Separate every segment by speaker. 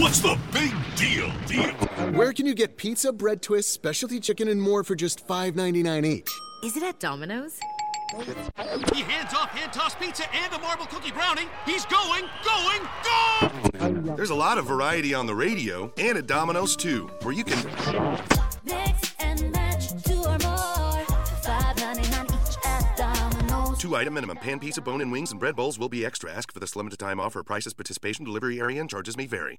Speaker 1: What's the big deal, deal?
Speaker 2: Where can you get pizza, bread twists, specialty chicken, and more for just $5.99 each?
Speaker 3: Is it at Domino's?
Speaker 4: He hands off hand toss pizza and a marble cookie brownie. He's going, going,
Speaker 2: go! There's a lot of variety on the radio and at Domino's too, where you can mix and match two or more. $5.99 each at Domino's. Two item minimum. Pan pizza, bone and wings, and bread bowls will be extra. Ask for this limited time offer. Prices, participation, delivery area, and charges may vary.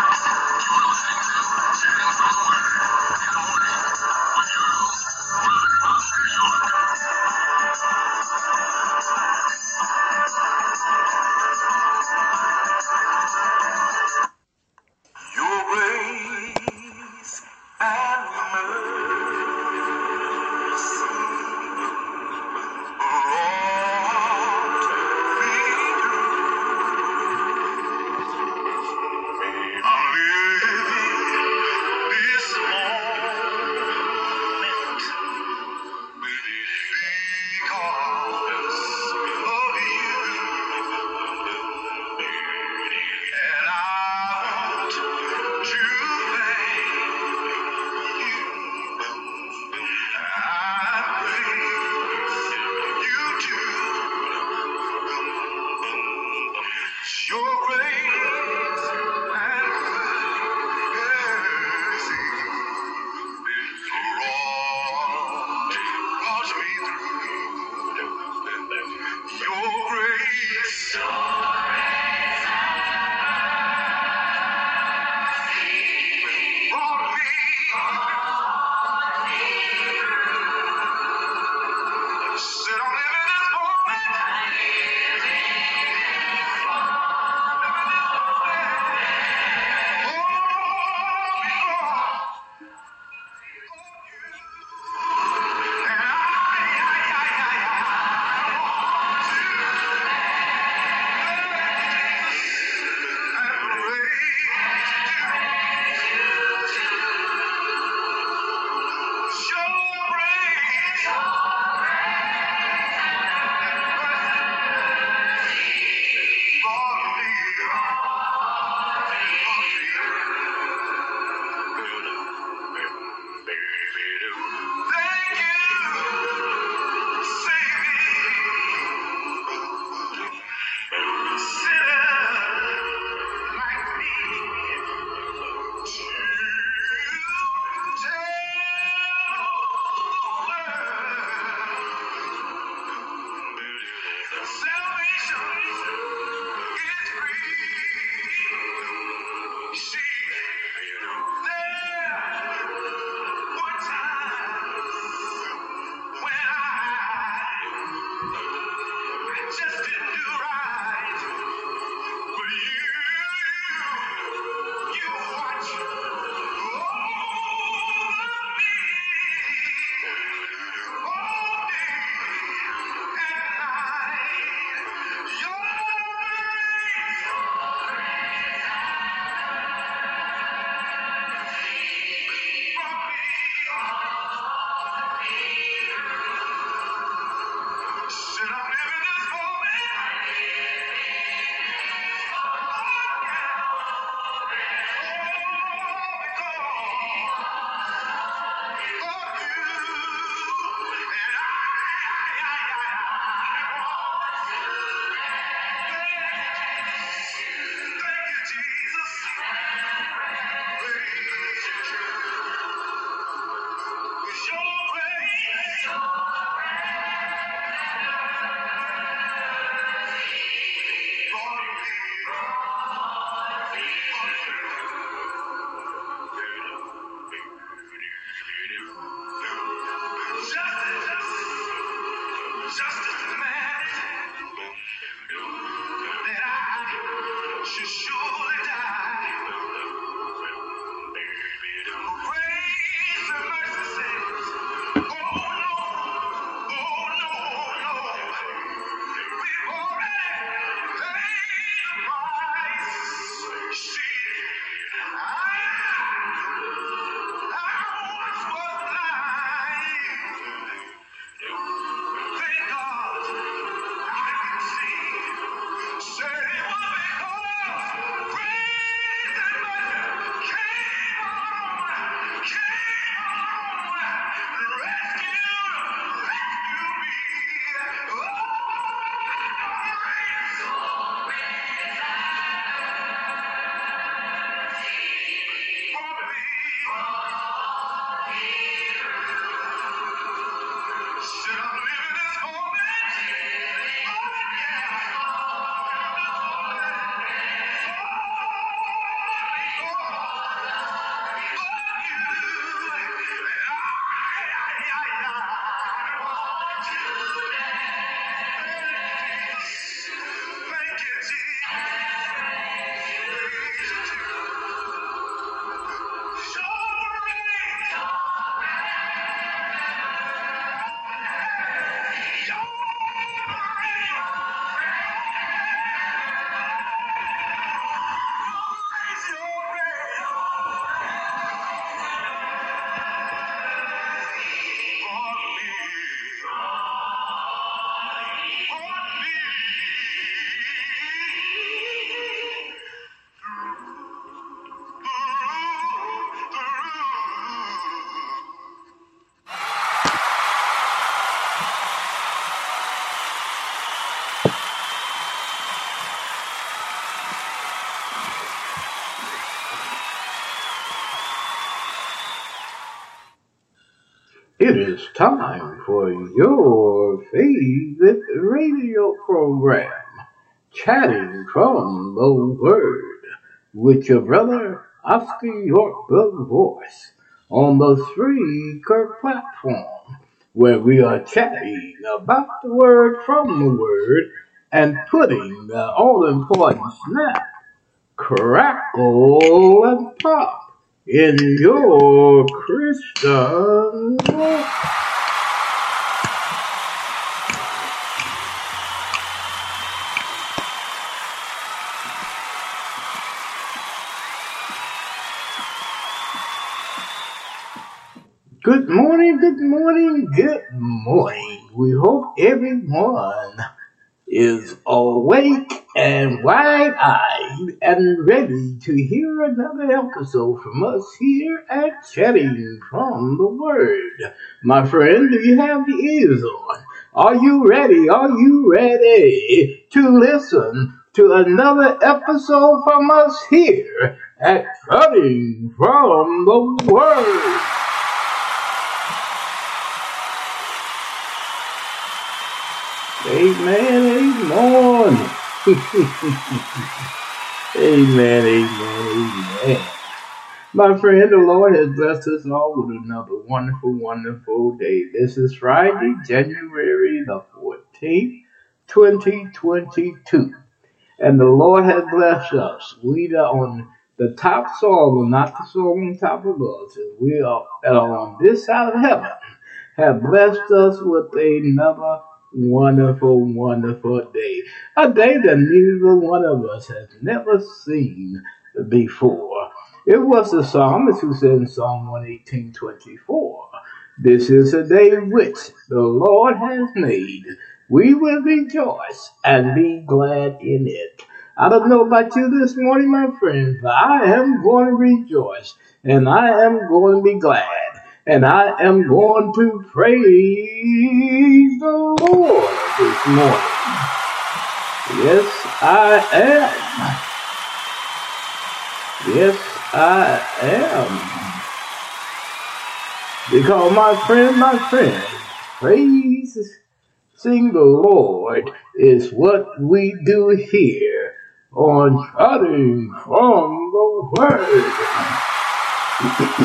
Speaker 5: It is time for your favorite radio program, Chatting from the Word, with your brother Oscar York the Voice on the Spreaker platform, where we are chatting about the Word from the Word and putting the all important snap, crackle, and pop in your Christian Good morning, good morning, good morning. We hope everyone is awake and wide eyed and ready to hear another episode from us here at Chatting from the Word. My friend, do you have the ears on? Are you ready? Are you ready to listen to another episode from us here at Chatting from the Word? Amen, amen. amen, amen, amen. My friend, the Lord has blessed us all with another wonderful, wonderful day. This is Friday, January the 14th, 2022. And the Lord has blessed us. We are on the top soil, not the soil on top of us. We are on this side of heaven, have blessed us with another wonderful, wonderful day. A day that neither one of us has never seen before. It was the psalmist who said in Psalm 118 24, This is a day which the Lord has made. We will rejoice and be glad in it. I don't know about you this morning, my friend, but I am going to rejoice and I am going to be glad and I am going to praise the Lord this morning. Yes, I am. Yes, I am. Because my friend, my friend, praise, sing the Lord is what we do here on Cutting from the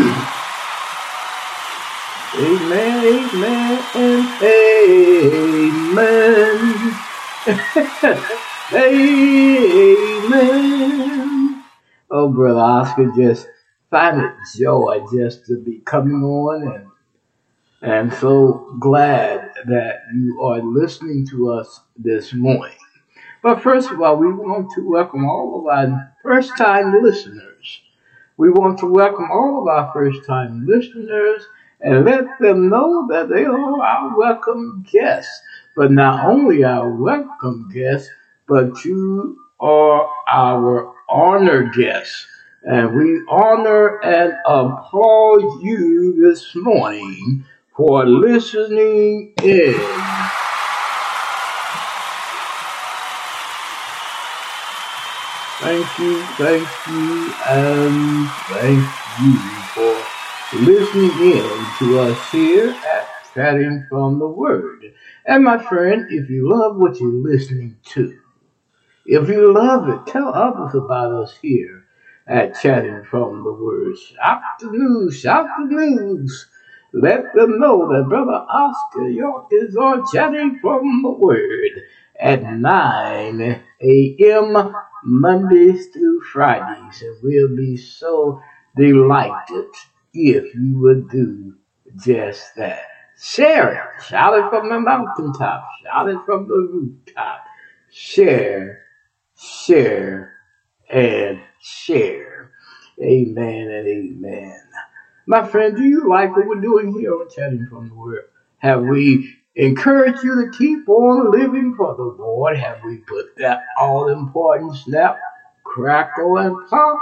Speaker 5: Word. Amen, amen, amen. amen. Oh, Brother Oscar just find it joy just to be coming on and, and so glad that you are listening to us this morning. But first of all, we want to welcome all of our first time listeners. We want to welcome all of our first time listeners and let them know that they are our welcome guests. But not only our welcome guests, but you are our honor guests. And we honor and applaud you this morning for listening in. Thank you, thank you, and thank you for listening in to us here at Chatting from the Word. And my friend, if you love what you're listening to, if you love it, tell others about us here at Chatting from the Word. Shout the news, shout the news. Let them know that Brother Oscar York is on Chatting from the Word at 9 a.m. Mondays through Fridays. And we'll be so delighted if you would do just that. Share it. Shout it from the mountaintop. Shout it from the rooftop. Share, share, and share. Amen and amen. My friend, do you like what we're doing here on Chatting from the Word? Have we encouraged you to keep on living for the Lord? Have we put that all important snap, crackle, and pop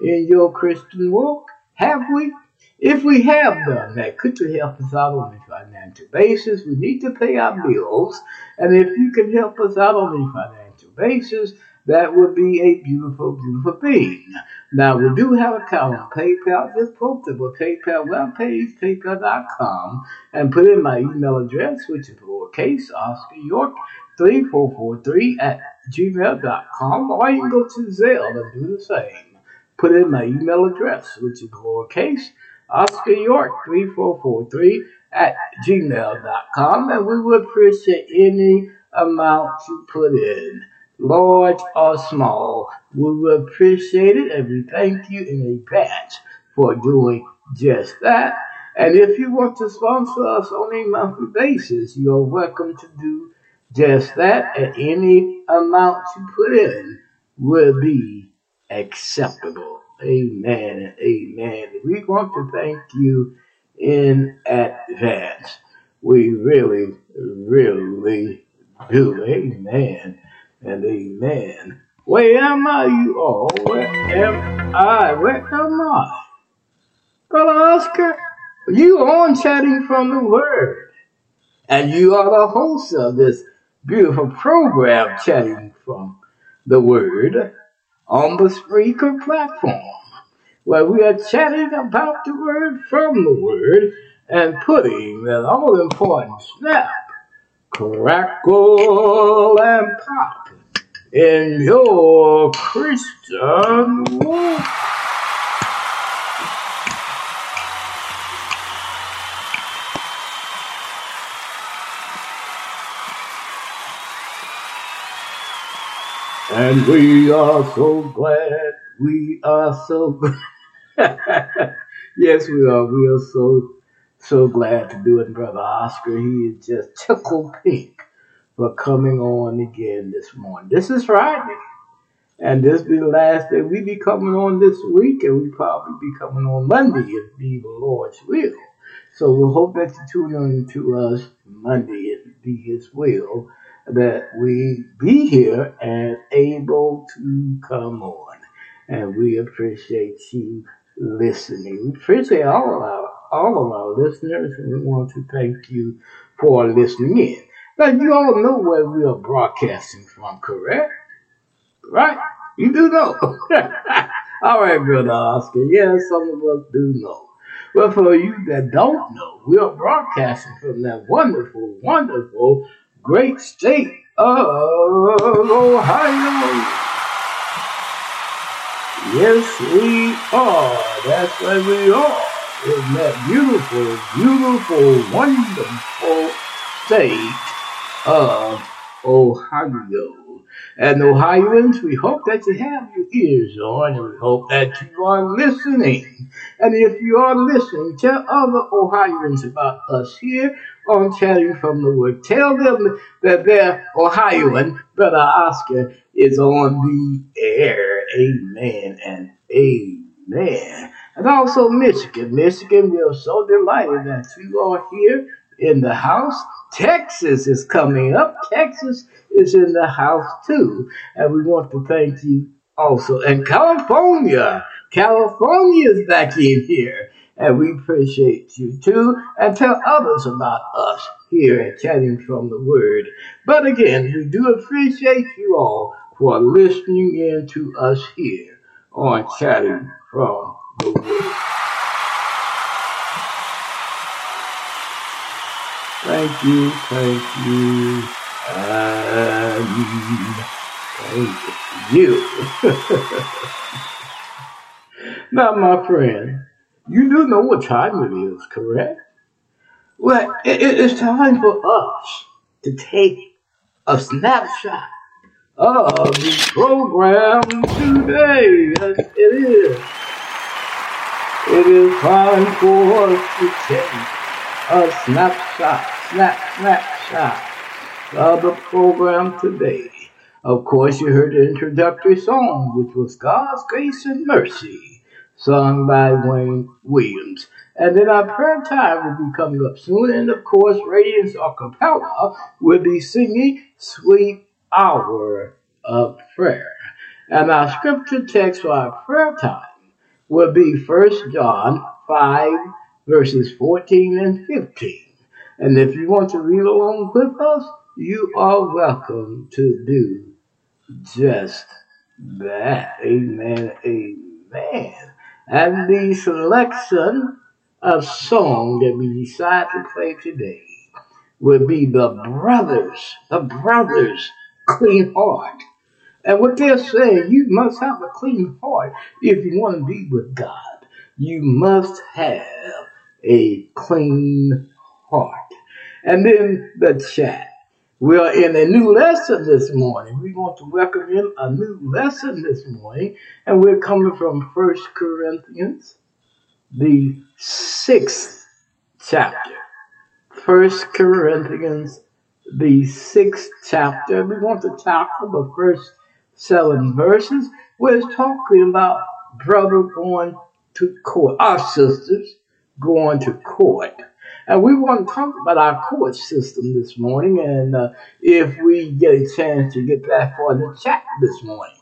Speaker 5: in your Christian walk? Have we? If we have done that, could you help us out on a financial basis? We need to pay our bills, and if you can help us out on a financial basis, that would be a beautiful, beautiful thing. Now, we do have a account on PayPal. Just post it with PayPal webpage, paypal.com, and put in my email address, which is lowercase Oscar York 3443 at gmail.com, or you can go to Zelle and do the same. Put in my email address, which is lowercase Oscar York 3443 at gmail.com, and we would appreciate any amount you put in, large or small. We would appreciate it, and we thank you in advance for doing just that. And if you want to sponsor us on a monthly basis, you're welcome to do just that, and any amount you put in will be acceptable. Amen amen. We want to thank you in advance. We really, really do. Amen and amen. Where am I, you all? Where am I? Where am I? Brother Oscar, you on chatting from the Word. And you are the host of this beautiful program, Chatting from the Word on the Spreaker platform, where we are chatting about the word from the word and putting the all important snap, crackle, and pop in your Christian And we are so glad. We are so glad. yes, we are. We are so, so glad to do it. Brother Oscar, he is just tickle pink for coming on again this morning. This is Friday. And this be the last day. We be coming on this week, and we probably be coming on Monday if be the Lord's will. So we hope that you tune in to us Monday if be His will that we be here and able to come on. And we appreciate you listening. We appreciate all of our all of our listeners, and we want to thank you for listening in. Now you all know where we are broadcasting from, correct? Right? You do know. all right, brother Oscar. Yes, yeah, some of us do know. But for you that don't know, we are broadcasting from that wonderful, wonderful great state of Ohio. Yes, we are. That's where we are. In that beautiful, beautiful, wonderful state of Ohio. And Ohioans, we hope that you have your ears on, and we hope that you are listening. And if you are listening, tell other Ohioans about us here on Chatting from the Word. Tell them that their Ohioan, Brother Oscar, is on the air. Amen and amen. And also Michigan. Michigan, we are so delighted that you are here in the house. Texas is coming up. Texas is in the house too. And we want to thank you also. And California, California is back in here. And we appreciate you too. And tell others about us here at Chatting from the Word. But again, we do appreciate you all for listening in to us here on Chatting from the Word. Thank you, thank you, and thank you. now, my friend, you do know what time it is, correct? Well, it, it, it's time for us to take a snapshot of the program today. Yes, it is. It is time for us to take a snapshot Snap, Snap, snap. of the program today. Of course, you heard the introductory song, which was God's Grace and Mercy, sung by Wayne Williams. And then our prayer time will be coming up soon. And of course, Radiance Acapella will be singing Sweet Hour of Prayer. And our scripture text for our prayer time will be 1 John 5, verses 14 and 15. And if you want to read along with us, you are welcome to do just that. Amen. Amen. And the selection of song that we decide to play today will be the brothers, the brothers, clean heart. And what they're saying, you must have a clean heart if you want to be with God. You must have a clean heart and then the chat. We are in a new lesson this morning. We want to welcome in a new lesson this morning, and we're coming from First Corinthians, the sixth chapter. First Corinthians, the sixth chapter. We want to tackle the first seven verses. We're talking about brother going to court, our sisters going to court. And we want to talk about our court system this morning, and uh, if we get a chance to get that for the chat this morning.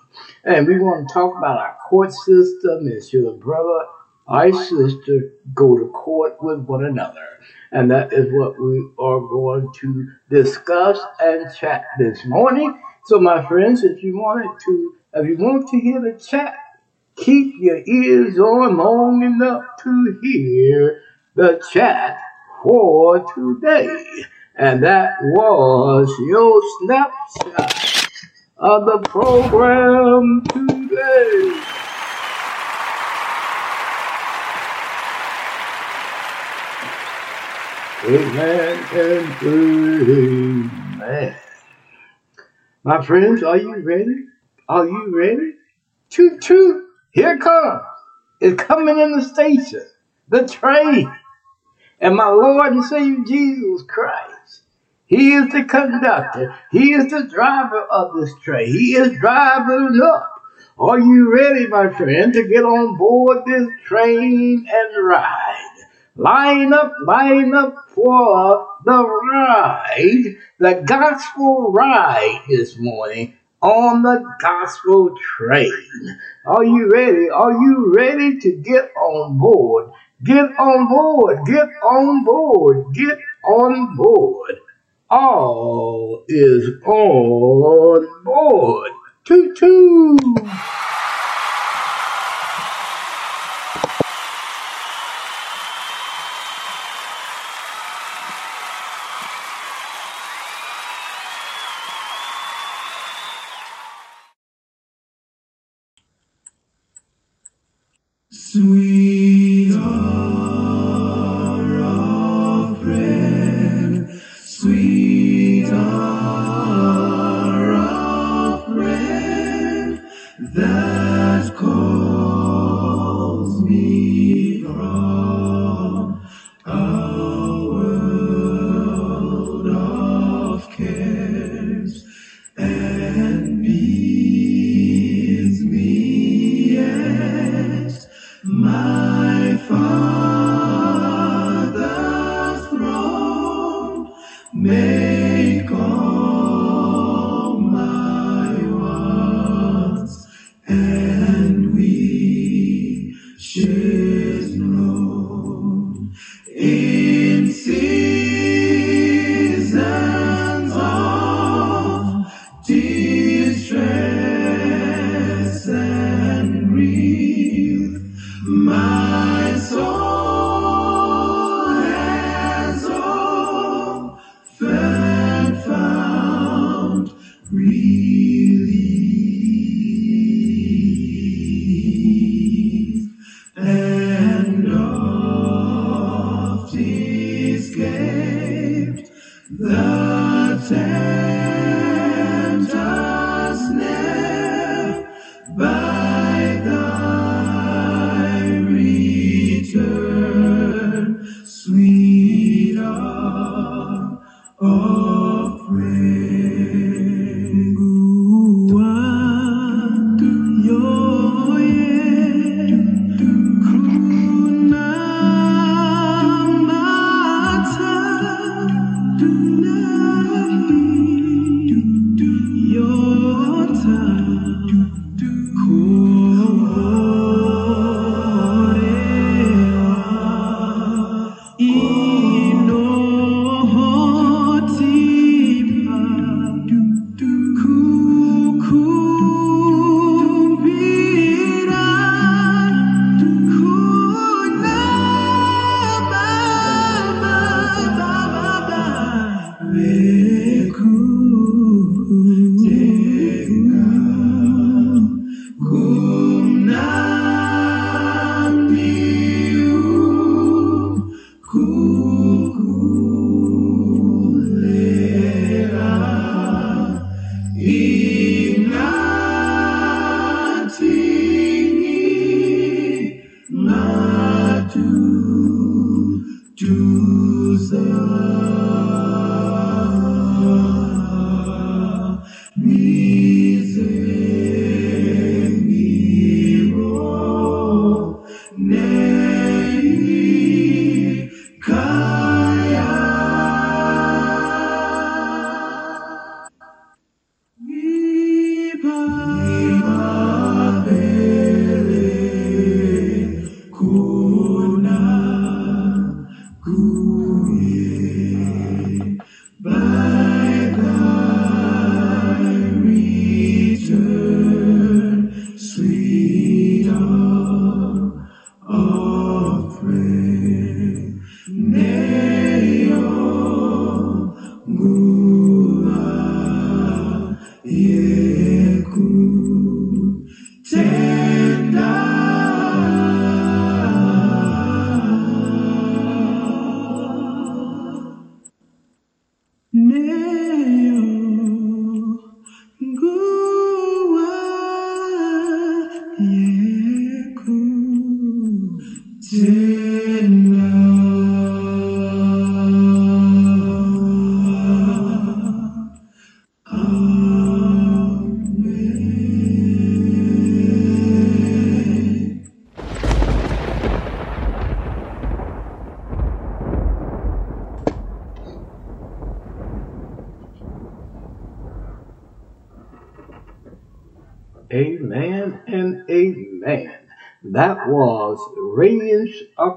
Speaker 5: And we want to talk about our court system and should a brother or sister go to court with one another. And that is what we are going to discuss and chat this morning. So, my friends, if you wanted to, if you want to hear the chat, keep your ears on long enough to hear the chat for today. And that was your snapshot of the program today. Amen and amen. My friends, are you ready? Are you ready? Toot toot! Here it comes. It's coming in the station. The train and my Lord and Savior Jesus Christ. He is the conductor. He is the driver of this train. He is driving up. Are you ready, my friend, to get on board this train and ride? Line up, line up for the ride, the gospel ride this morning on the gospel train. Are you ready? Are you ready to get on board Get on board. Get on board. Get on board. All is on board. Toot toot. Sweet.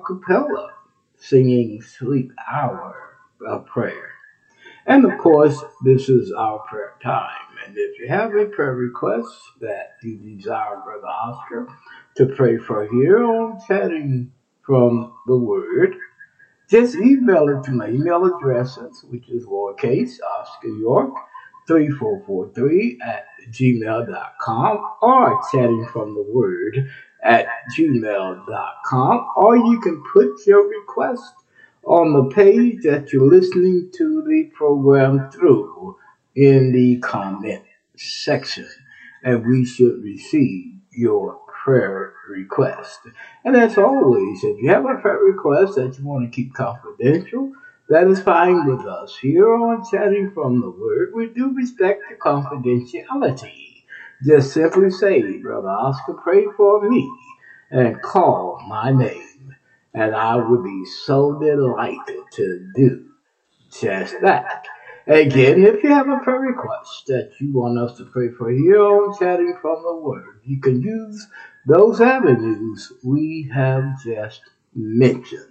Speaker 5: cappella singing Sweet Hour of Prayer. And of course, this is our prayer time. And if you have a prayer request that you desire Brother Oscar to pray for here on Chatting from the Word, just email it to my email address, which is lowercase Oscar York 3443 at gmail.com or chatting from the word at gmail.com, or you can put your request on the page that you're listening to the program through in the comment section, and we should receive your prayer request. And as always, if you have a prayer request that you want to keep confidential, that is fine with us. Here on Chatting from the Word, we do respect the confidentiality. Just simply say, Brother Oscar, pray for me and call my name, and I would be so delighted to do just that. Again, if you have a prayer request that you want us to pray for here on Chatting from the Word, you can use those avenues we have just mentioned.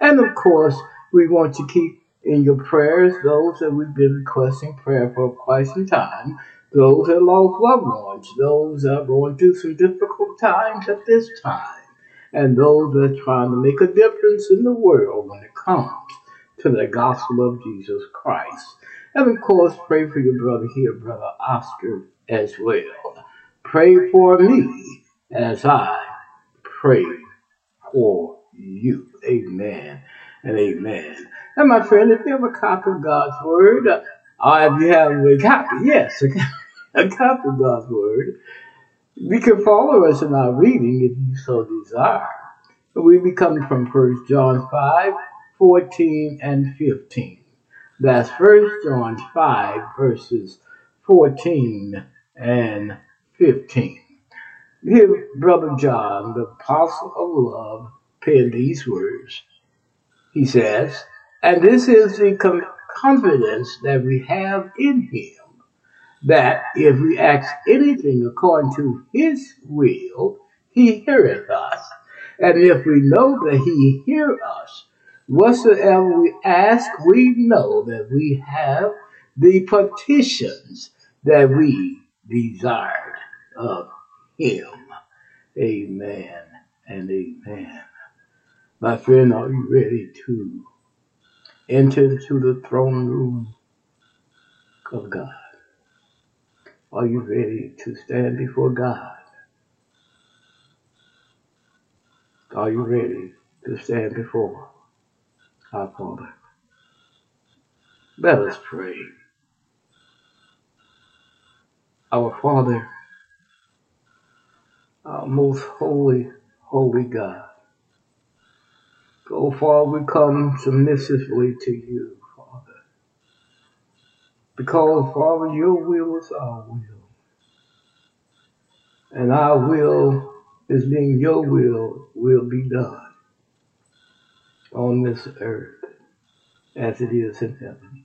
Speaker 5: And of course, we want to keep in your prayers those that we've been requesting prayer for quite some time those that lost loved ones, those that are going through some difficult times at this time, and those that are trying to make a difference in the world when it comes to the gospel of Jesus Christ. And of course, pray for your brother here, Brother Oscar, as well. Pray for me as I pray for you. Amen and amen. And my friend, if you have a copy of God's Word, uh, if you have a copy, yes, a copy a copy of God's Word. You can follow us in our reading if you so desire. We be coming from 1 John 5, 14 and 15. That's 1 John 5, verses 14 and 15. Here, Brother John, the apostle of love, penned these words. He says, And this is the confidence that we have in him that if we ask anything according to his will, he heareth us. And if we know that he hear us, whatsoever we ask, we know that we have the petitions that we desired of him. Amen and amen. My friend, are you ready to enter into the throne room of God? Are you ready to stand before God? Are you ready to stand before our Father? Let us pray. Our Father, our most holy, holy God, go far we come submissively to you. Because, Father, your will is our will. And our will is being your will will be done on this earth as it is in heaven.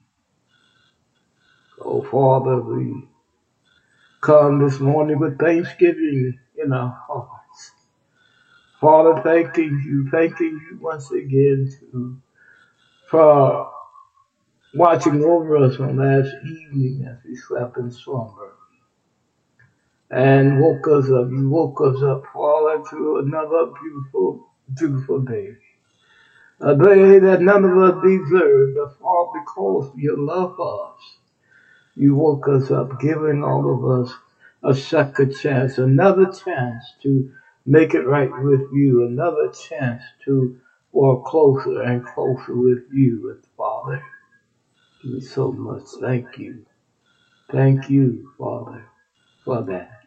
Speaker 5: Oh, Father, we come this morning with thanksgiving in our hearts. Father, thanking you, thanking you once again to, for watching over us on last evening as we slept in slumber. And woke us up. You woke us up Father, into another beautiful, beautiful day. A day that none of us deserved, but Father, because you your love for us. You woke us up, giving all of us a second chance, another chance to make it right with you, another chance to walk closer and closer with you, with Father so much. Thank you. Thank you, Father, for that.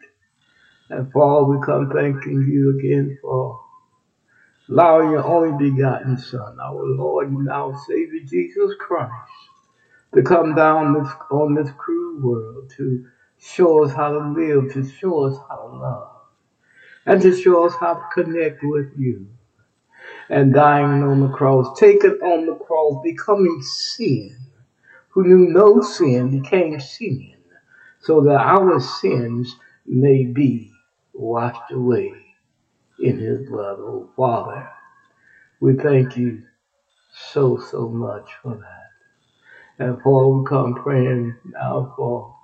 Speaker 5: And Father, we come thanking you again for allowing your only begotten Son, our Lord and our Savior Jesus Christ, to come down this, on this cruel world to show us how to live, to show us how to love, and to show us how to connect with you. And dying on the cross, taken on the cross, becoming sin who knew no sin became sin, so that our sins may be washed away in his blood. Oh, Father, we thank you so, so much for that. And Father, we come praying now for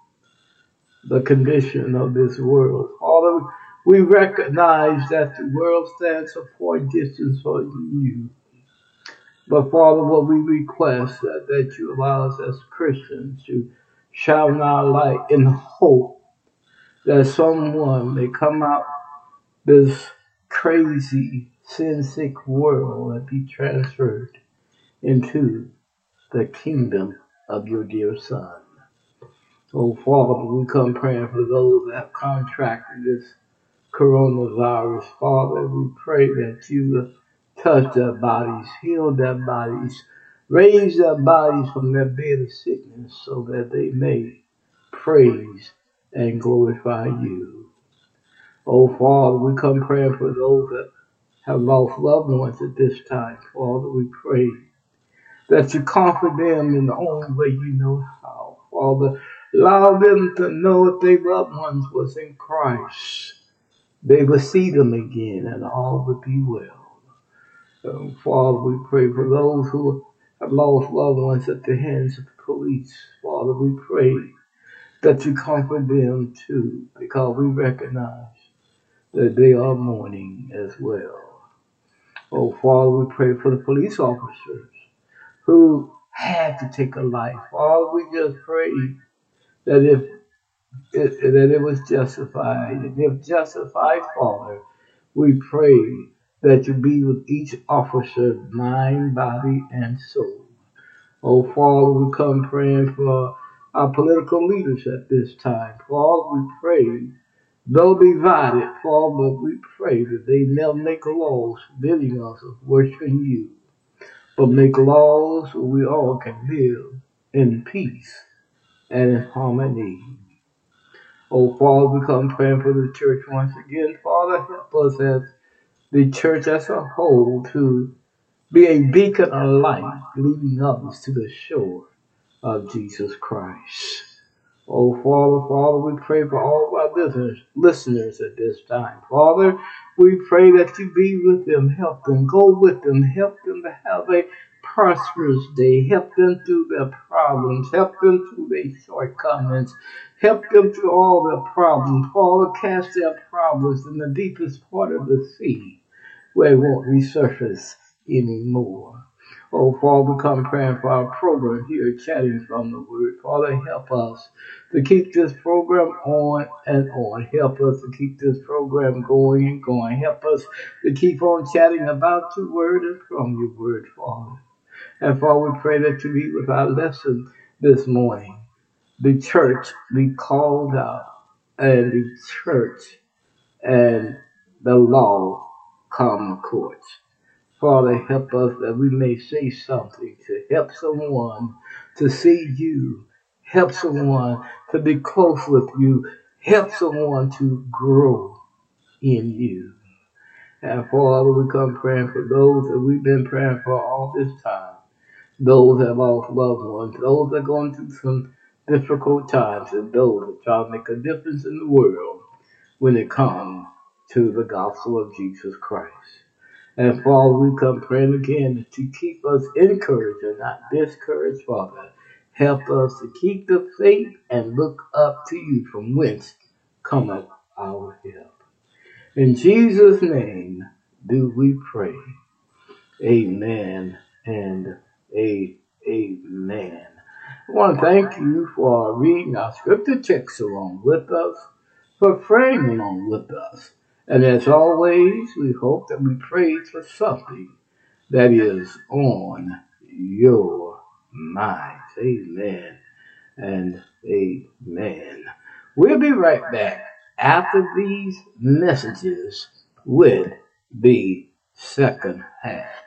Speaker 5: the condition of this world. Father, we recognize that the world stands a point distance from you but Father, what we request that, that you allow us as Christians to shine our light in hope that someone may come out this crazy, sin sick world and be transferred into the kingdom of your dear Son. Oh, Father, we come praying for those that have contracted this coronavirus. Father, we pray that you touch their bodies, heal their bodies, raise their bodies from their bed of sickness so that they may praise and glorify you. Oh, Father, we come praying for those that have lost loved ones at this time. Father, we pray that you comfort them in the only way you know how. Father, allow them to know that their loved ones was in Christ, they will see them again and all would be well. So, Father, we pray for those who have lost loved ones at the hands of the police. Father, we pray that you comfort them too, because we recognize that they are mourning as well. Oh, Father, we pray for the police officers who had to take a life. Father, we just pray that if that it was justified, and if justified, Father, we pray that you be with each officer, mind, body, and soul. Oh, Father, we come praying for our political leaders at this time. Father, we pray, they'll be divided, Father, but we pray that they never make laws forbidding us of worshiping you, but make laws so we all can live in peace and in harmony. Oh, Father, we come praying for the church once again. Father, help us as the church as a whole to be a beacon of light, leading others to the shore of Jesus Christ. Oh, Father, Father, we pray for all of our listeners, listeners at this time. Father, we pray that you be with them, help them, go with them, help them to have a prosperous day, help them through their problems, help them through their shortcomings, help them through all their problems. Father, cast their problems in the deepest part of the sea where we won't resurface anymore. Oh, Father, we come praying for our program here, chatting from the Word. Father, help us to keep this program on and on. Help us to keep this program going and going. Help us to keep on chatting about your Word and from your Word, Father. And Father, we pray that you be with our lesson this morning. The church be called out, and the church and the law common courts. Father, help us that we may say something to help someone to see you, help someone to be close with you, help someone to grow in you. And Father, we come praying for those that we've been praying for all this time. Those that lost loved ones, those that are going through some difficult times, and those that try to make a difference in the world when it comes to the gospel of Jesus Christ. And Father, we come praying again to keep us encouraged and not discouraged, Father. Help us to keep the faith and look up to you from whence cometh our help. In Jesus' name do we pray. Amen and a, amen. I want to thank you for reading our scripture text along with us, for praying along with us and as always, we hope that we prayed for something that is on your mind. Amen and amen. We'll be right back after these messages with the second half.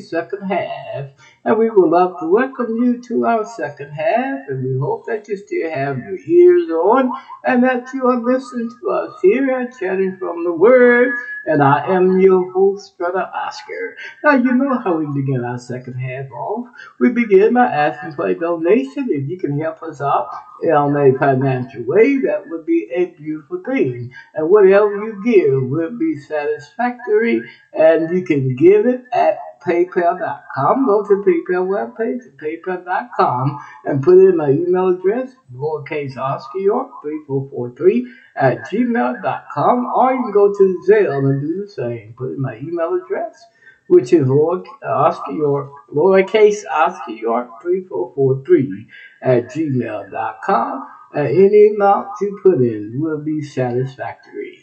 Speaker 5: second half and we would love to welcome you to our second half. And we hope that you still have your ears on and that you are listening to us here at Chatting from the Word. And I am your host, Brother Oscar. Now, you know how we begin our second half off. We begin by asking for a donation. If you can help us out in a financial way, that would be a beautiful thing. And whatever you give will be satisfactory, and you can give it at paypal.com. Go to PayPal webpage at paypal.com and put in my email address, lowercase Oscar York 3443 at gmail.com, or you can go to the Zelle and do the same. Put in my email address, which is lower, Oscar York, lowercase Oscar York 3443 at gmail.com. And any amount you put in will be satisfactory.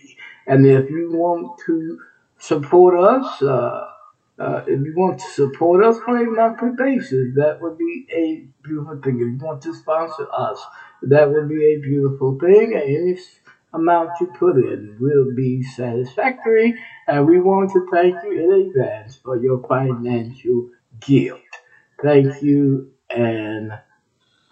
Speaker 5: And if you want to support us, uh, uh, if you want to support us on a monthly basis, that would be a beautiful thing. If you want to sponsor us, that would be a beautiful thing. And any amount you put in will be satisfactory. And we want to thank you in advance for your financial gift. Thank you and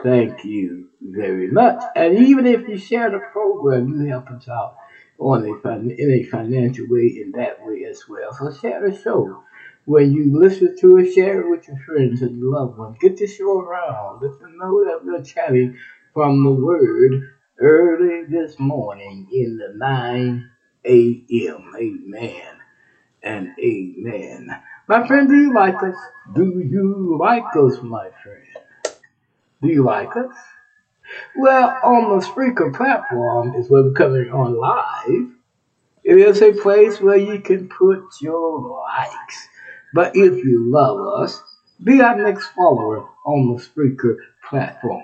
Speaker 5: thank you very much. And even if you share the program, you help us out on a, in a financial way in that way as well. So share the show where you listen to it, share it with your friends and your loved ones. Get this show around. Let them know that we're chatting from the Word early this morning in the 9 a.m. Amen and amen. My friend, do you like us? Do you like us, my friend? Do you like us? Well, on the Spreaker platform is where we're coming on live. It is a place where you can put your likes. But if you love us, be our next follower on the Spreaker platform.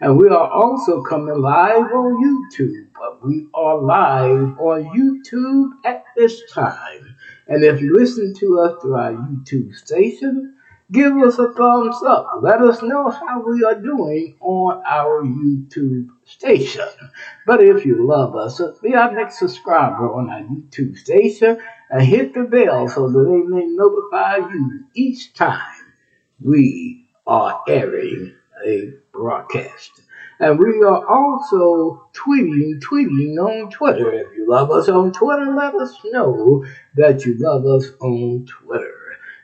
Speaker 5: And we are also coming live on YouTube. But we are live on YouTube at this time. And if you listen to us through our YouTube station, give us a thumbs up. Let us know how we are doing on our YouTube station. But if you love us, be our next subscriber on our YouTube station and hit the bell so that they may notify you each time we are airing a broadcast. And we are also tweeting, tweeting on Twitter. If you love us on Twitter, let us know that you love us on Twitter.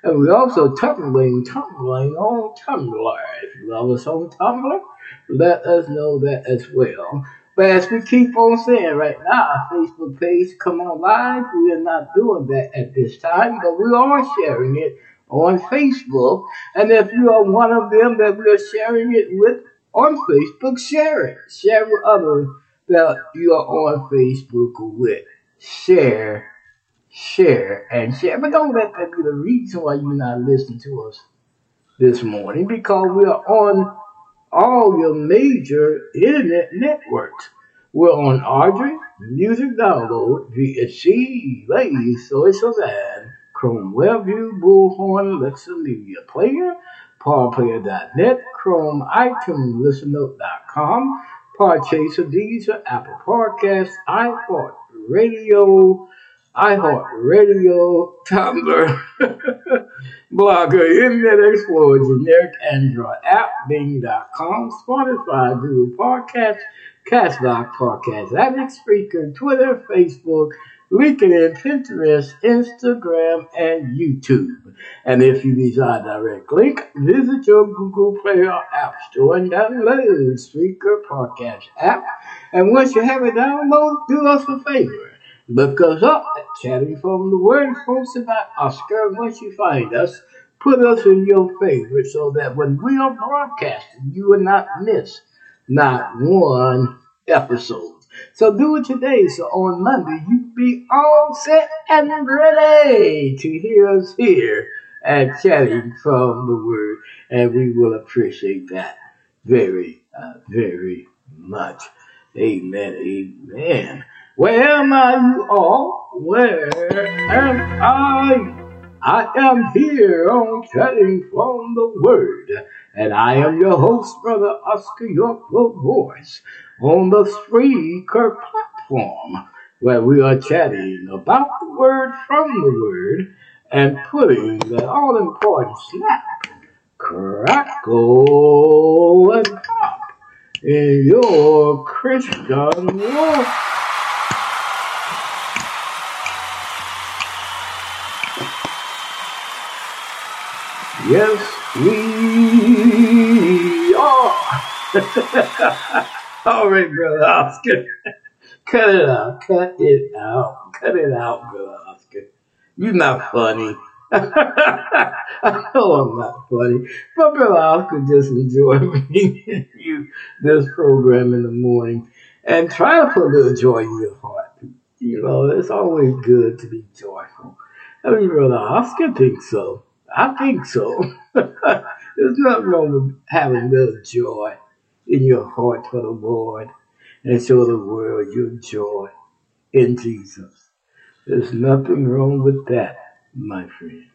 Speaker 5: And we also tumbling, tumbling on Tumblr. If you love us on Tumblr, let us know that as well. But as we keep on saying right now, our Facebook page come on live. We are not doing that at this time, but we are sharing it on Facebook. And if you are one of them that we are sharing it with on Facebook, share it. Share with others that you are on Facebook with. Share, share, and share. But don't let that be the reason why you're not listening to us this morning because we are on all your major internet networks. We're on Audrey, Music Download, VSC, Lay, Source of Ad, Chrome WebView, Bullhorn, Alexa Media Player, PowerPlayer.net, Chrome iTunes, ListenNote.com, Podchaser, Deezer, Apple Podcasts, iPod Radio, Radio Tumblr, Blogger, Internet Explorer, generic Android app, Bing.com, Spotify, Google Podcasts, Castbox Podcast Addict, Spreaker, Twitter, Facebook, LinkedIn, Pinterest, Instagram, and YouTube. And if you desire direct link, visit your Google Play or App Store and download Spreaker Podcast app. And once you have it downloaded, do us a favor because up at Chatting from the Word folks, about Oscar, once you find us, put us in your favor so that when we are broadcasting, you will not miss not one episode. So do it today so on Monday you be all set and ready to hear us here and chatting from the Word. And we will appreciate that very, uh, very much. Amen. Amen. Where am I, you oh, all? Where am I? I am here on oh, Telling from the Word, and I am your host, Brother Oscar York, the voice, on the Spreaker platform, where we are chatting about the Word from the Word and putting the all important snap, crackle, and pop in your Christian life. Yes, we are. All right, brother Oscar. Cut it out. Cut it out. Cut it out, brother Oscar. You're not funny. I know oh, I'm not funny, but brother Oscar just enjoy being you this program in the morning and try to put a little joy in your heart. You know, it's always good to be joyful. I mean, brother Oscar thinks so. I think so. There's nothing wrong with having a little joy in your heart for the Lord and show the world your joy in Jesus. There's nothing wrong with that, my friend.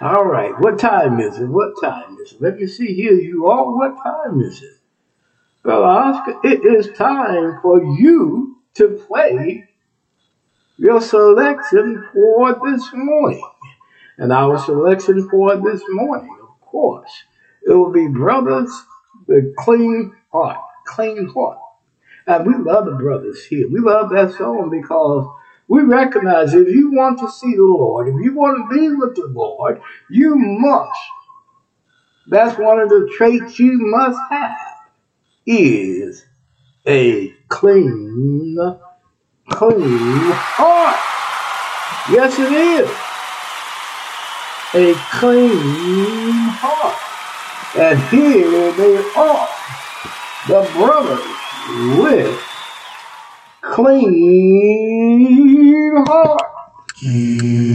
Speaker 5: All right, what time is it? What time is it? Let me see here, you all. What time is it? Well, Oscar, it is time for you to play your selection for this morning. And our selection for this morning, of course, it will be Brothers the Clean Heart. Clean Heart. And we love the brothers here. We love that song because we recognize if you want to see the Lord, if you want to be with the Lord, you must. That's one of the traits you must have is a clean, clean heart. Yes, it is a clean heart. And here they are, the brothers with clean heart. Mm.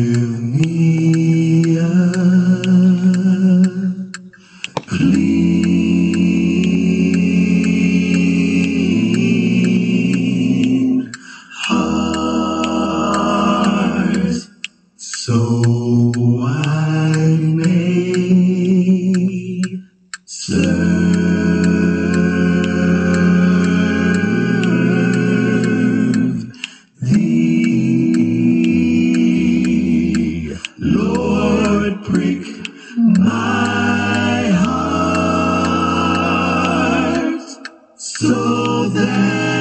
Speaker 5: so that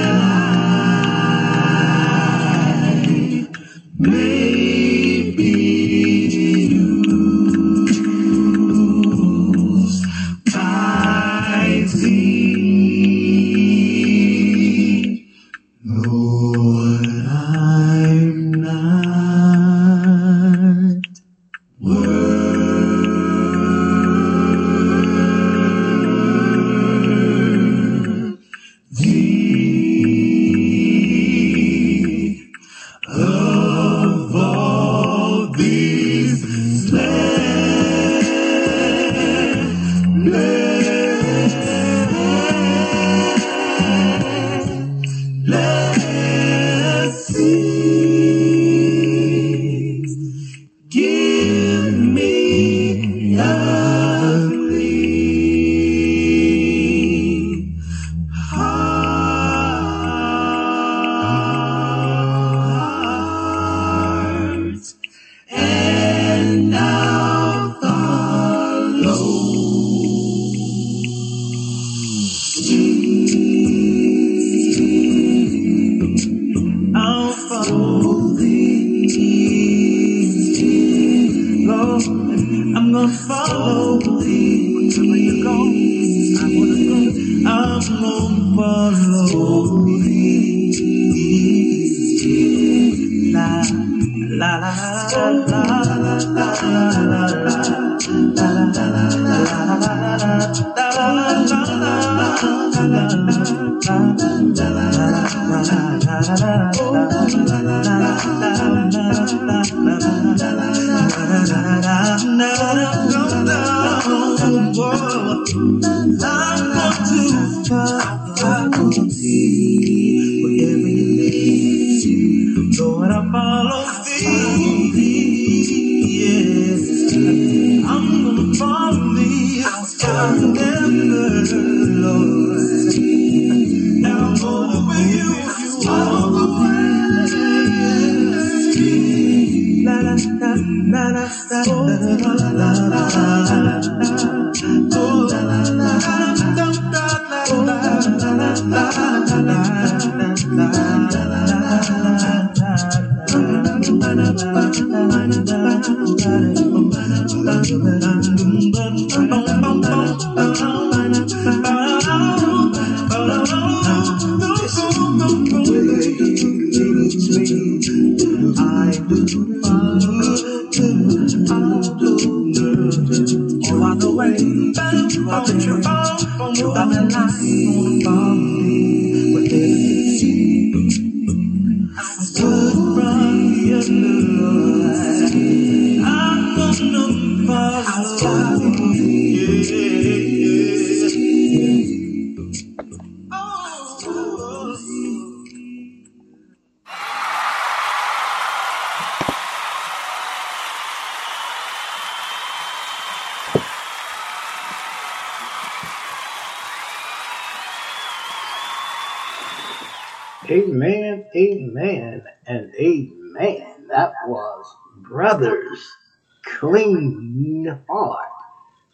Speaker 5: remember clean heart.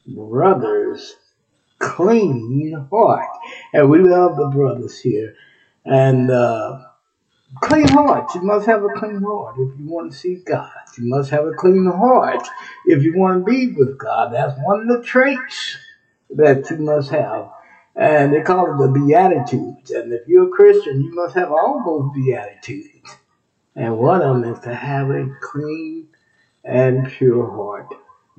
Speaker 5: Brothers, clean heart. And we love the brothers here. And uh, clean heart. You must have a clean heart if you want to see God. You must have a clean heart if you want to be with God. That's one of the traits that you must have. And they call it the Beatitudes. And if you're a Christian, you must have all those Beatitudes. And one of them is to have a clean and pure heart.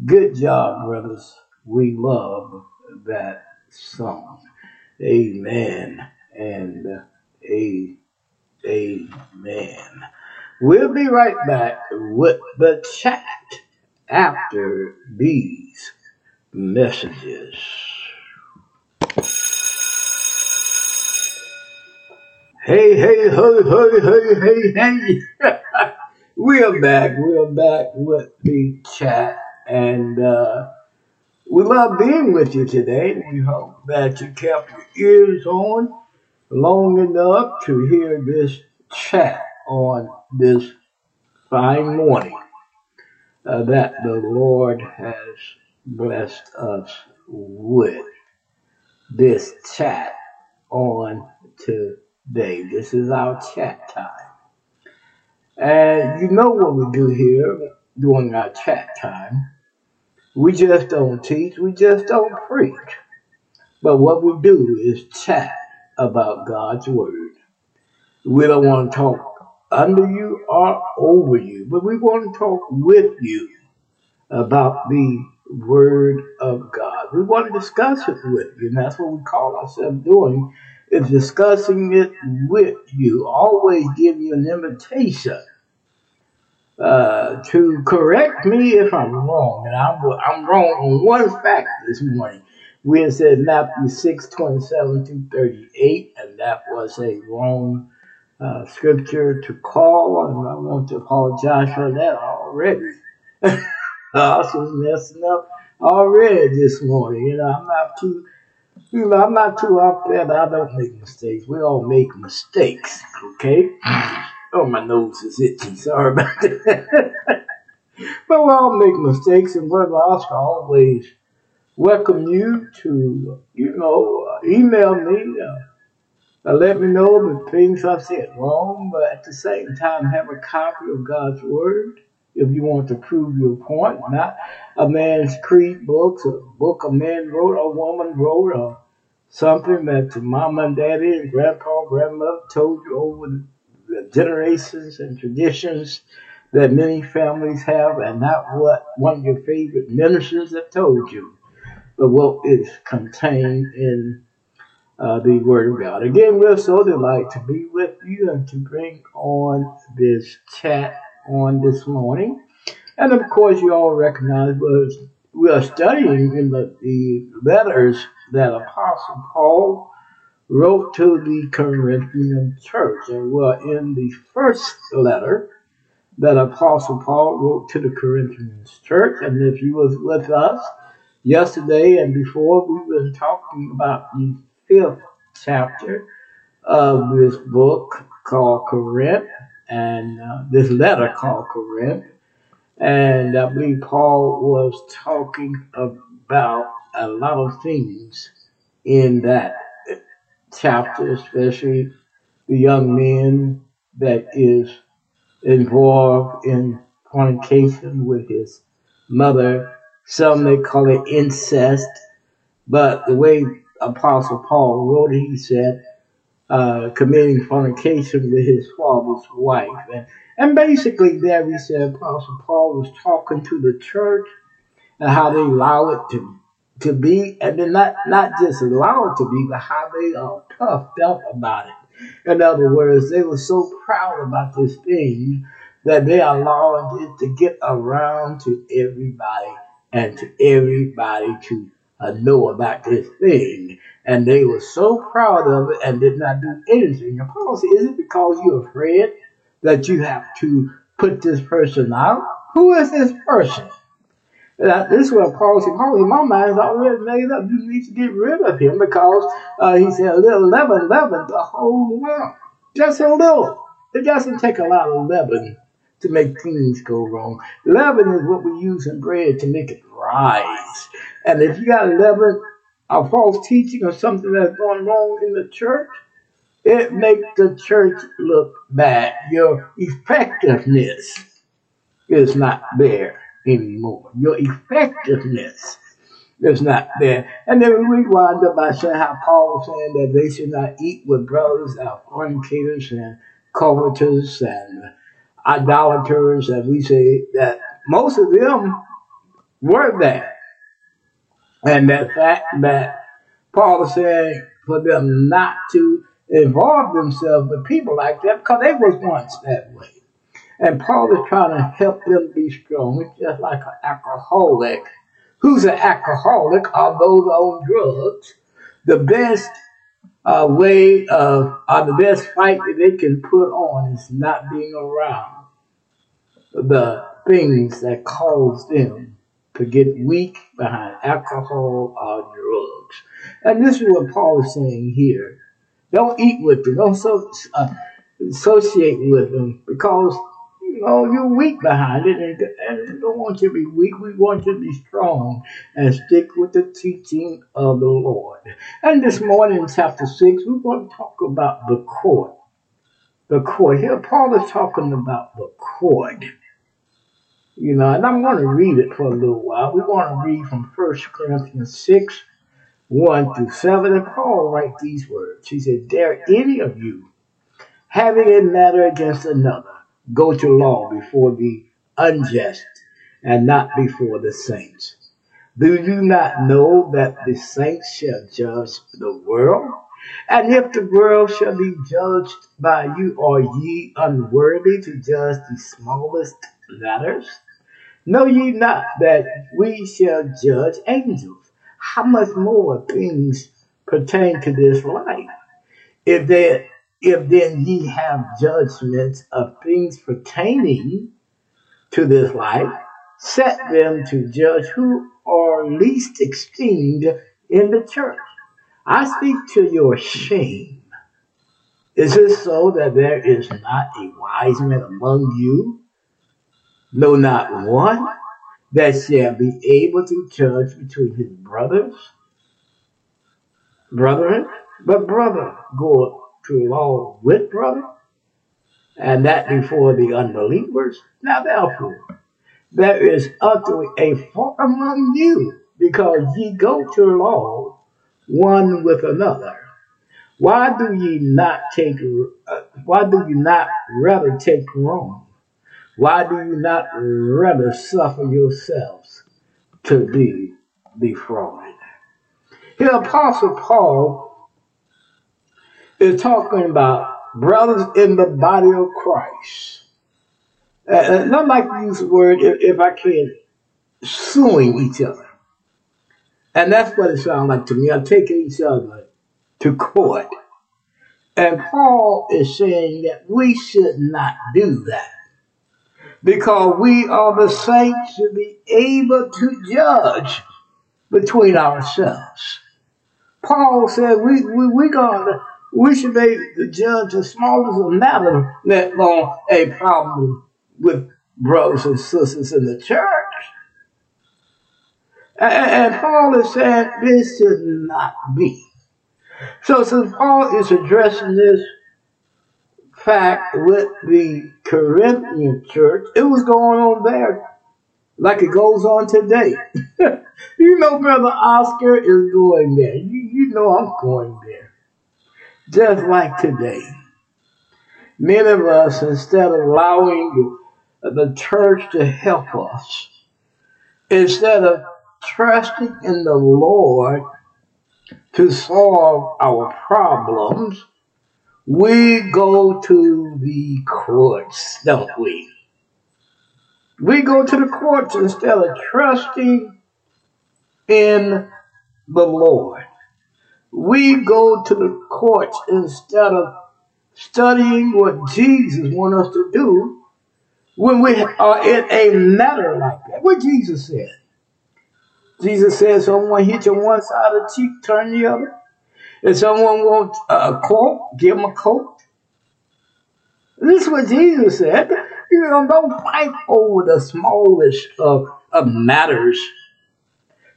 Speaker 5: Good job, brothers. We love that song. Amen and uh, a, amen. We'll be right back with the chat after these messages. Hey, hey, hey, hey, hey, hey, hey. We're back. We're back with the chat. And uh, we love being with you today. We hope that you kept your ears on long enough to hear this chat on this fine morning uh, that the Lord has blessed us with. This chat on today. This is our chat time. And you know what we do here during our chat time. We just don't teach, we just don't preach. But what we do is chat about God's Word. We don't want to talk under you or over you, but we want to talk with you about the Word of God. We want to discuss it with you, and that's what we call ourselves doing if discussing it with you, always give you an invitation uh, to correct me if I'm wrong. And I'm, I'm wrong on one fact this morning. We had said Matthew 6 27 38, and that was a wrong uh, scripture to call, and I want to apologize for that already. I was messing up already this morning. You know, I'm not too you know, I'm not too upset. I don't make mistakes. We all make mistakes, okay? Oh, my nose is itchy. Sorry about that. but we all make mistakes, and Brother Oscar always welcome you to, you know, email me. Uh, uh let me know the things I've said wrong, but at the same time, have a copy of God's Word if you want to prove your point, not a man's creed books, a book a man wrote, a woman wrote, or Something that your mom and daddy and grandpa, grandmother told you over the generations and traditions that many families have, and not what one of your favorite ministers have told you, but what is contained in uh, the Word of God. Again, we're so delighted to be with you and to bring on this chat on this morning. And of course, you all recognize we are studying in the, the letters that Apostle Paul wrote to the Corinthian church. And we're in the first letter that Apostle Paul wrote to the Corinthian church. And if you was with us yesterday and before, we've been talking about the fifth chapter of this book called Corinth and uh, this letter called Corinth. And I believe Paul was talking of about a lot of things in that chapter, especially the young man that is involved in fornication with his mother. Some may call it incest, but the way Apostle Paul wrote it, he said, uh, committing fornication with his father's wife. And, and basically, there he said, Apostle Paul was talking to the church and how they allow it to to be, and then not not just allow it to be, but how they are puffed up about it. In other words, they were so proud about this thing that they allowed it to get around to everybody and to everybody to uh, know about this thing. And they were so proud of it and did not do anything. And Paul said, Is it because you're afraid that you have to put this person out? Who is this person? this is where Paul said, Paul, in my mind, is already made up. You need to get rid of him because uh, he said, a little leaven, leaven, the whole world. Just a little. It doesn't take a lot of leaven to make things go wrong. Leaven is what we use in bread to make it rise. And if you got leaven, a false teaching or something that's going wrong in the church, it makes the church look bad. Your effectiveness is not there anymore. Your effectiveness is not there. And then we wind up by saying how Paul was saying that they should not eat with brothers and fornicators and covetous and idolaters. And we say that most of them were that. And that fact that Paul said for them not to involve themselves with people like that because they was once that way. And Paul is trying to help them be strong, just like an alcoholic. Who's an alcoholic are those on drugs. The best uh, way of, or uh, the best fight that they can put on is not being around the things that cause them to get weak behind alcohol or drugs. And this is what Paul is saying here. Don't eat with them. Don't so, uh, associate with them because oh, you're weak behind it, and, and we don't want you to be weak. We want you to be strong and stick with the teaching of the Lord. And this morning, in chapter 6, we're going to talk about the court. The court. Here, Paul is talking about the court. You know, and I'm going to read it for a little while. We're going to read from 1 Corinthians 6, 1 through 7. And Paul writes these words He said, Dare any of you, having a matter against another, go to law before the unjust and not before the saints. Do you not know that the saints shall judge the world? And if the world shall be judged by you, are ye unworthy to judge the smallest matters? Know ye not that we shall judge angels? How much more things pertain to this life? If they if then ye have judgments of things pertaining to this life, set them to judge who are least esteemed in the church. I speak to your shame. Is it so that there is not a wise man among you? No, not one that shall be able to judge between his brothers, brethren, but brother go to law with brother, and that before the unbelievers. Now therefore, there is utterly a fault among you, because ye go to law one with another. Why do ye not take? Uh, why do you not rather take wrong? Why do you not rather suffer yourselves to be defrauded? The Apostle Paul is talking about brothers in the body of Christ. Uh, uh not like to use the word if, if I can, suing each other. And that's what it sounds like to me. I'm taking each other to court. And Paul is saying that we should not do that. Because we are the saints to be able to judge between ourselves. Paul said we, we, we're going to we should be the judge of smallest of matters that on a problem with brothers and sisters in the church. And, and Paul is saying this should not be. So since Paul is addressing this fact with the Corinthian church, it was going on there like it goes on today. you know, Brother Oscar is going there. You, you know I'm going there. Just like today. Many of us, instead of allowing the church to help us, instead of trusting in the Lord to solve our problems, we go to the courts, don't we? We go to the courts instead of trusting in the Lord. We go to the courts instead of studying what Jesus wants us to do when we are in a matter like that. What Jesus said. Jesus said, someone hit you one side of the cheek, turn the other. If someone wants a coat, give him a coat. This is what Jesus said. You know, don't fight over the smallest of, of matters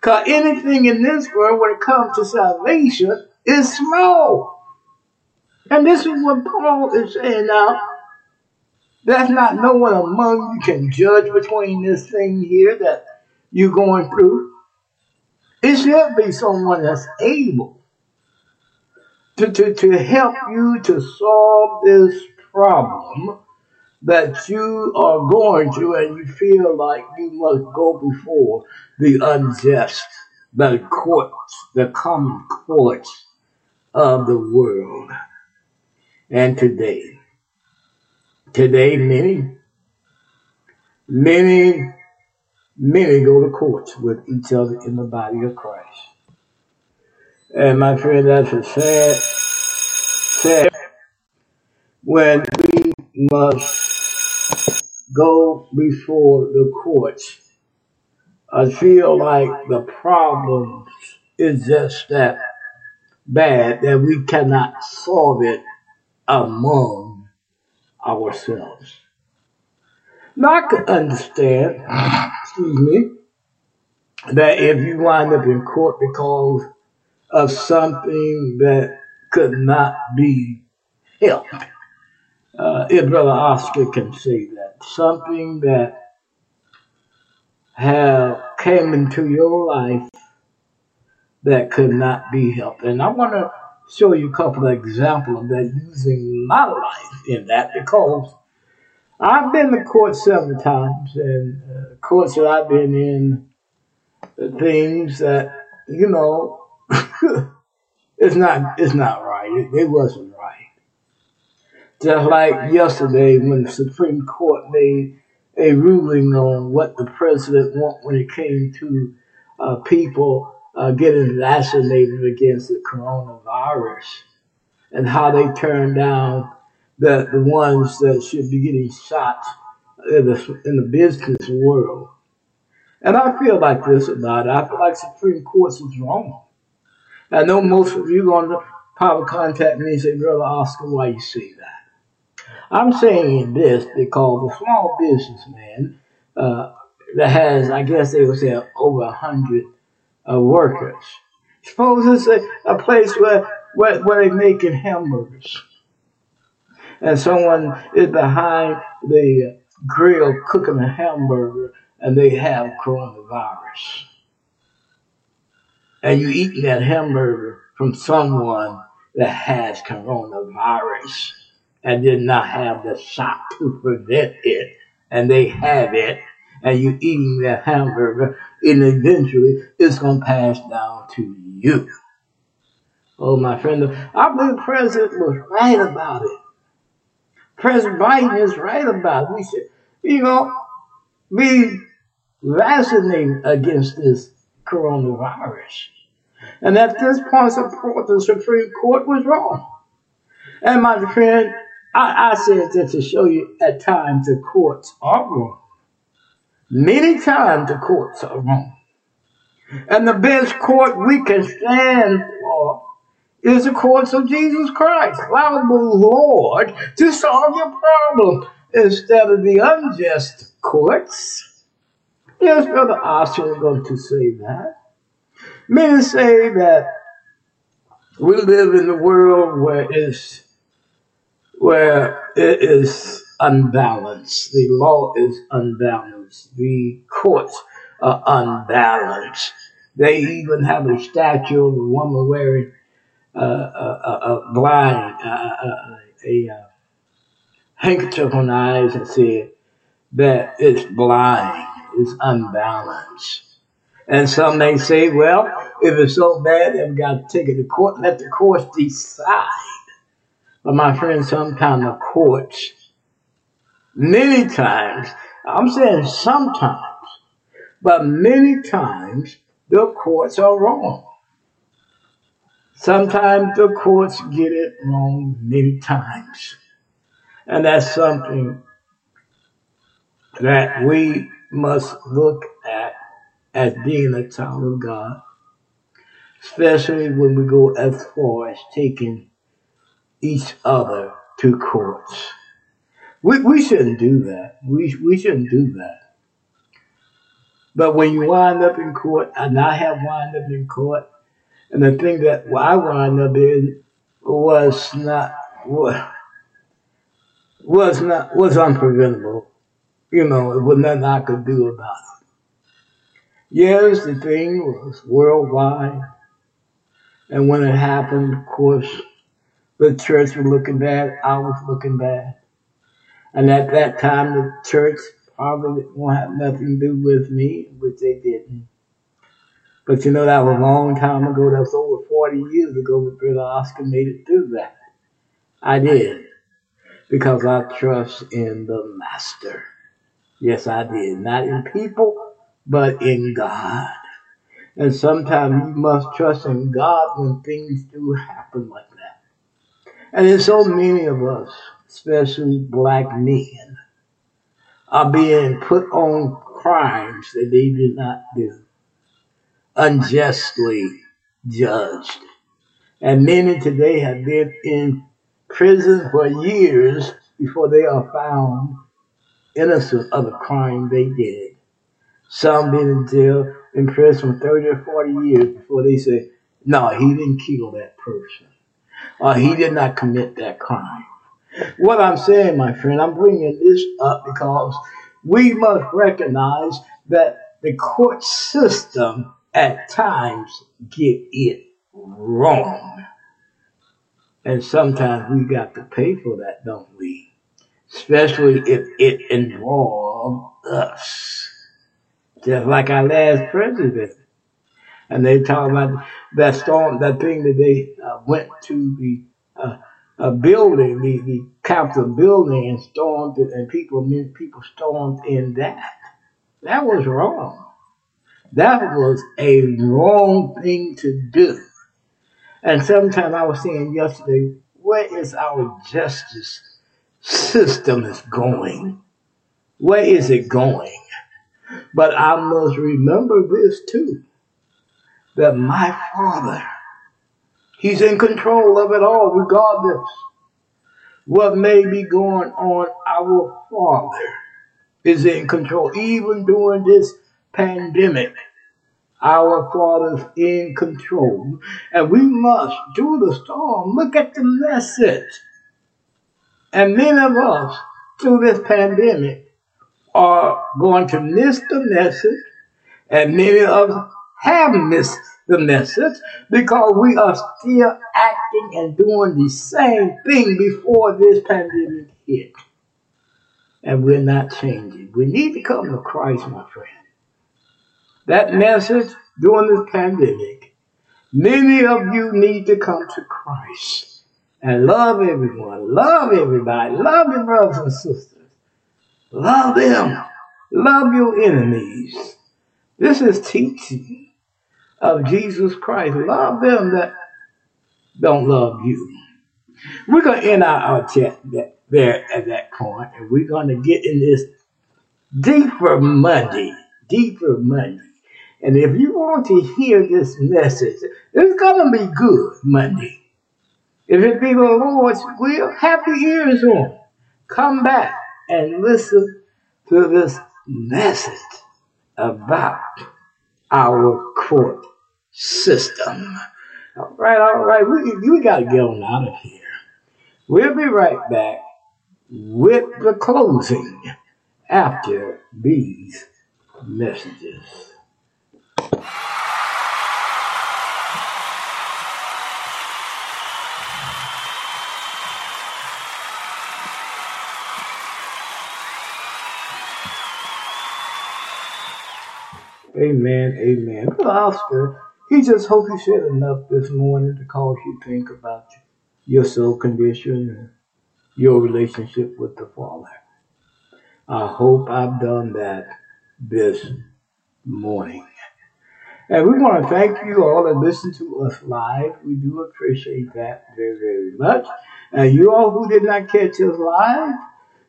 Speaker 5: because anything in this world, when it comes to salvation, is small. And this is what Paul is saying now. There's not no one among you can judge between this thing here that you're going through. It should be someone that's able to, to, to help you to solve this problem that you are going to, and you feel like you must go before the unjust, the courts, the common courts of the world. And today, today many, many, many go to courts with each other in the body of Christ. And my friend, that's a sad, sad when we must go before the courts. I feel like the problem is just that bad that we cannot solve it among ourselves. Now I could understand, excuse me, that if you wind up in court because of something that could not be helped, uh, if Brother Oscar can say that something that have came into your life that could not be helped. And I want to show you a couple of examples of that using my life in that because I've been to court several times, and uh, courts that I've been in, uh, things that you know, it's not it's not right. It, it wasn't just oh like yesterday when the Supreme Court made a ruling on what the president want when it came to uh, people uh, getting vaccinated against the coronavirus and how they turned down the, the ones that should be getting shots in the, in the business world. And I feel like this about it. I feel like Supreme Court is wrong. I know most of you are going to probably contact me and say, Brother Oscar, why you say that? I'm saying this because a small businessman uh, that has, I guess they would say, over a hundred uh, workers. Suppose it's a, a place where, where, where they're making hamburgers, and someone is behind the grill cooking a hamburger, and they have coronavirus, and you eat that hamburger from someone that has coronavirus and did not have the shot to prevent it, and they have it, and you eating that hamburger, and eventually it's going to pass down to you. Oh, my friend, I believe President was right about it. President Biden is right about it. We should, you know, be vaccinated against this coronavirus. And at this point, the Supreme Court was wrong. And my friend, I, I said that to show you at times the courts are wrong. Many times the courts are wrong. And the best court we can stand for is the courts of Jesus Christ. Allow the Lord to solve your problem instead of the unjust courts. Yes, Brother Oscar is going to say that. Many say that we live in a world where it's where it is unbalanced. The law is unbalanced. The courts are unbalanced. They even have a statue of a woman wearing uh, a, a, a blind, uh, a, a, a uh, handkerchief on the eyes and said that it's blind, it's unbalanced. And some may say, well, if it's so bad, they've got to take it to court, let the court decide but my friend, sometimes the courts, many times, I'm saying sometimes, but many times the courts are wrong. Sometimes the courts get it wrong many times. And that's something that we must look at as being a child of God, especially when we go as far as taking each other to courts. We, we shouldn't do that. We, we shouldn't do that. But when you wind up in court, and I have wind up in court, and the thing that I wind up in was not was, was not was unpreventable. You know, it was nothing I could do about it. Yes, the thing was worldwide, and when it happened, of course, the church was looking bad. I was looking bad. And at that time, the church probably won't have nothing to do with me, which they didn't. But you know, that was a long time ago. That was over 40 years ago, but Brother Oscar made it through that. I did. Because I trust in the Master. Yes, I did. Not in people, but in God. And sometimes you must trust in God when things do happen like and so many of us, especially black men, are being put on crimes that they did not do, unjustly judged. And many today have been in prison for years before they are found innocent of a crime they did. Some been in jail, in prison for 30 or 40 years before they say, no, he didn't kill that person. Uh, he did not commit that crime. What I'm saying, my friend, I'm bringing this up because we must recognize that the court system at times get it wrong. And sometimes we got to pay for that, don't we? Especially if it involves us. Just like our last president and they talk about that storm, that thing that they uh, went to the uh, uh, building, the, the Capitol building, and stormed it, and people, many people stormed in that. That was wrong. That was a wrong thing to do. And sometimes I was saying yesterday, where is our justice system is going? Where is it going? But I must remember this too that my Father, He's in control of it all, regardless what may be going on. Our Father is in control, even during this pandemic. Our Father's in control, and we must, through the storm, look at the message. And many of us, through this pandemic, are going to miss the message, and many of us have missed the message because we are still acting and doing the same thing before this pandemic hit. And we're not changing. We need to come to Christ, my friend. That message during this pandemic, many of you need to come to Christ and love everyone, love everybody, love your brothers and sisters, love them, love your enemies. This is teaching of Jesus Christ. Love them that don't love you. We're going to end our, our chat that, there at that point, and we're going to get in this deeper Monday, deeper Monday. And if you want to hear this message, it's going to be good Monday. If it be the Lord's will, have your ears on. Come back and listen to this message about our court system. All right, all right, we, we got to get on out of here. We'll be right back with the closing after these messages. Amen, amen. Oscar, he just hopes you said enough this morning to cause you to think about your soul condition, and your relationship with the Father. I hope I've done that this morning. And we want to thank you all that listened to us live. We do appreciate that very, very much. And you all who did not catch us live,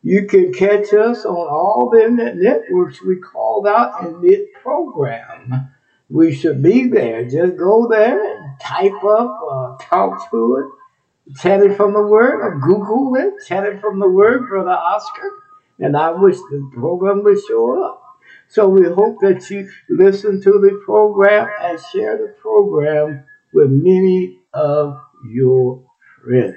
Speaker 5: you can catch us on all the networks we called out in mid program we should be there. Just go there and type up uh, talk to it, Chatting from the Word, or Google it, Chatting from the Word, Brother Oscar. And I wish the program would show up. So we hope that you listen to the program and share the program with many of your friends.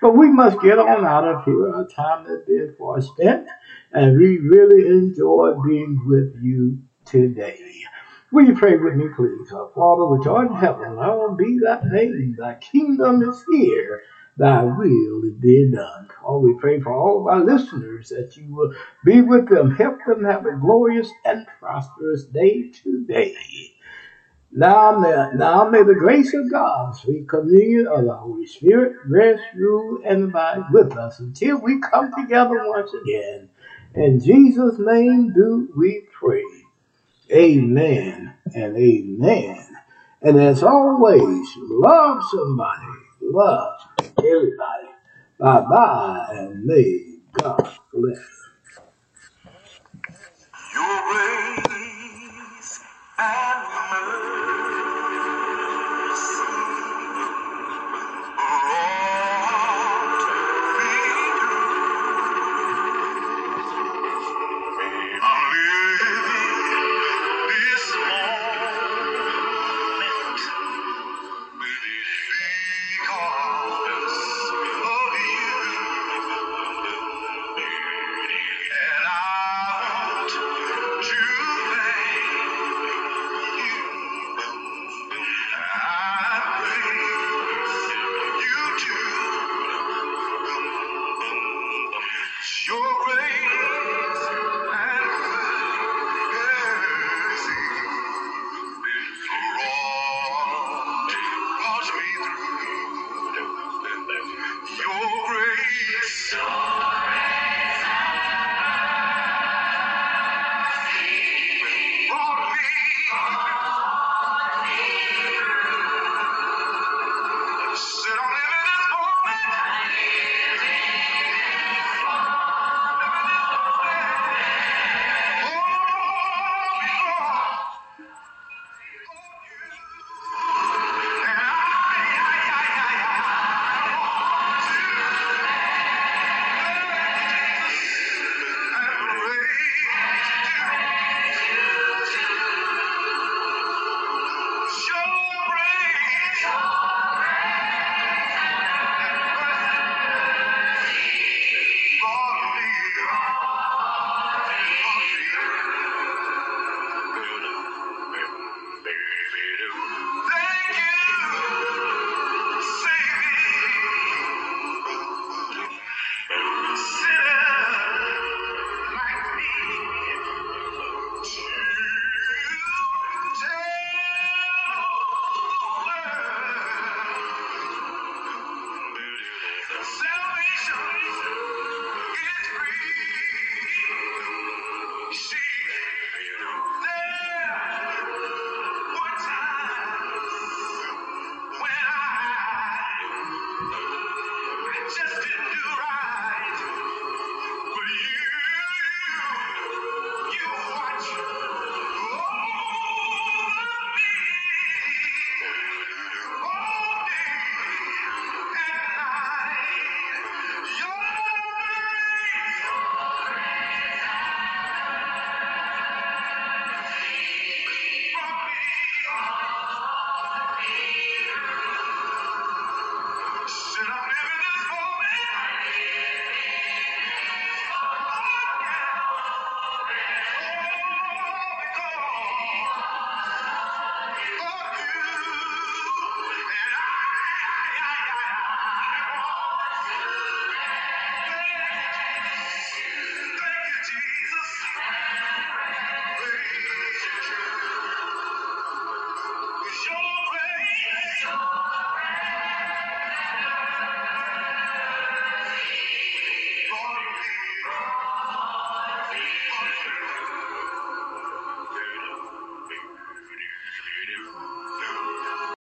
Speaker 5: But we must get on out of here. Our time has been far spent, and we really enjoy being with you today. Will you pray with me, please? Our Father, which art in heaven, hallowed be thy name. Thy kingdom is here. Thy will is done. Oh, we pray for all of our listeners that you will be with them, help them have a glorious and prosperous day today. Now, may, now may the grace of God, sweet communion of the Holy Spirit, rest, rule, and abide with us until we come together once again. In Jesus' name do we pray. Amen and amen. And as always, love somebody, love everybody. Bye bye, and may God bless. Your grace and